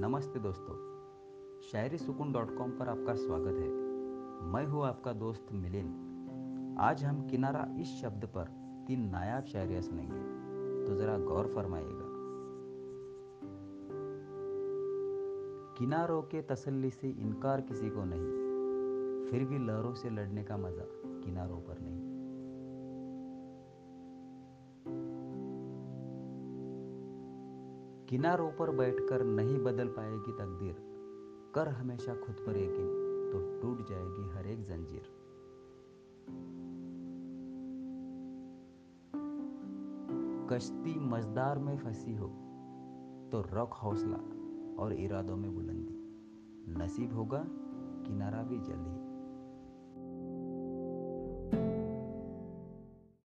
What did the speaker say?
नमस्ते दोस्तों। शायरी सुकून डॉट कॉम पर आपका स्वागत है। मैं हूँ आपका दोस्त मिलिंद। आज हम किनारा इस शब्द पर तीन नायाब शायरियाँ सुनेंगे। तो ज़रा गौर फरमाइएगा। किनारों के तसल्ली से इनकार किसी को नहीं, फिर भी लहरों से लड़ने का मज़ा किनारों पर नहीं। किनारों पर बैठकर नहीं बदल पाएगी तकदीर। कर हमेशा खुद पर यकीन तो टूट जाएगी हर एक जंजीर। कश्ती मजदार में फंसी हो तो रख हौसला और इरादों में बुलंदी। नसीब होगा किनारा भी जल्द ही।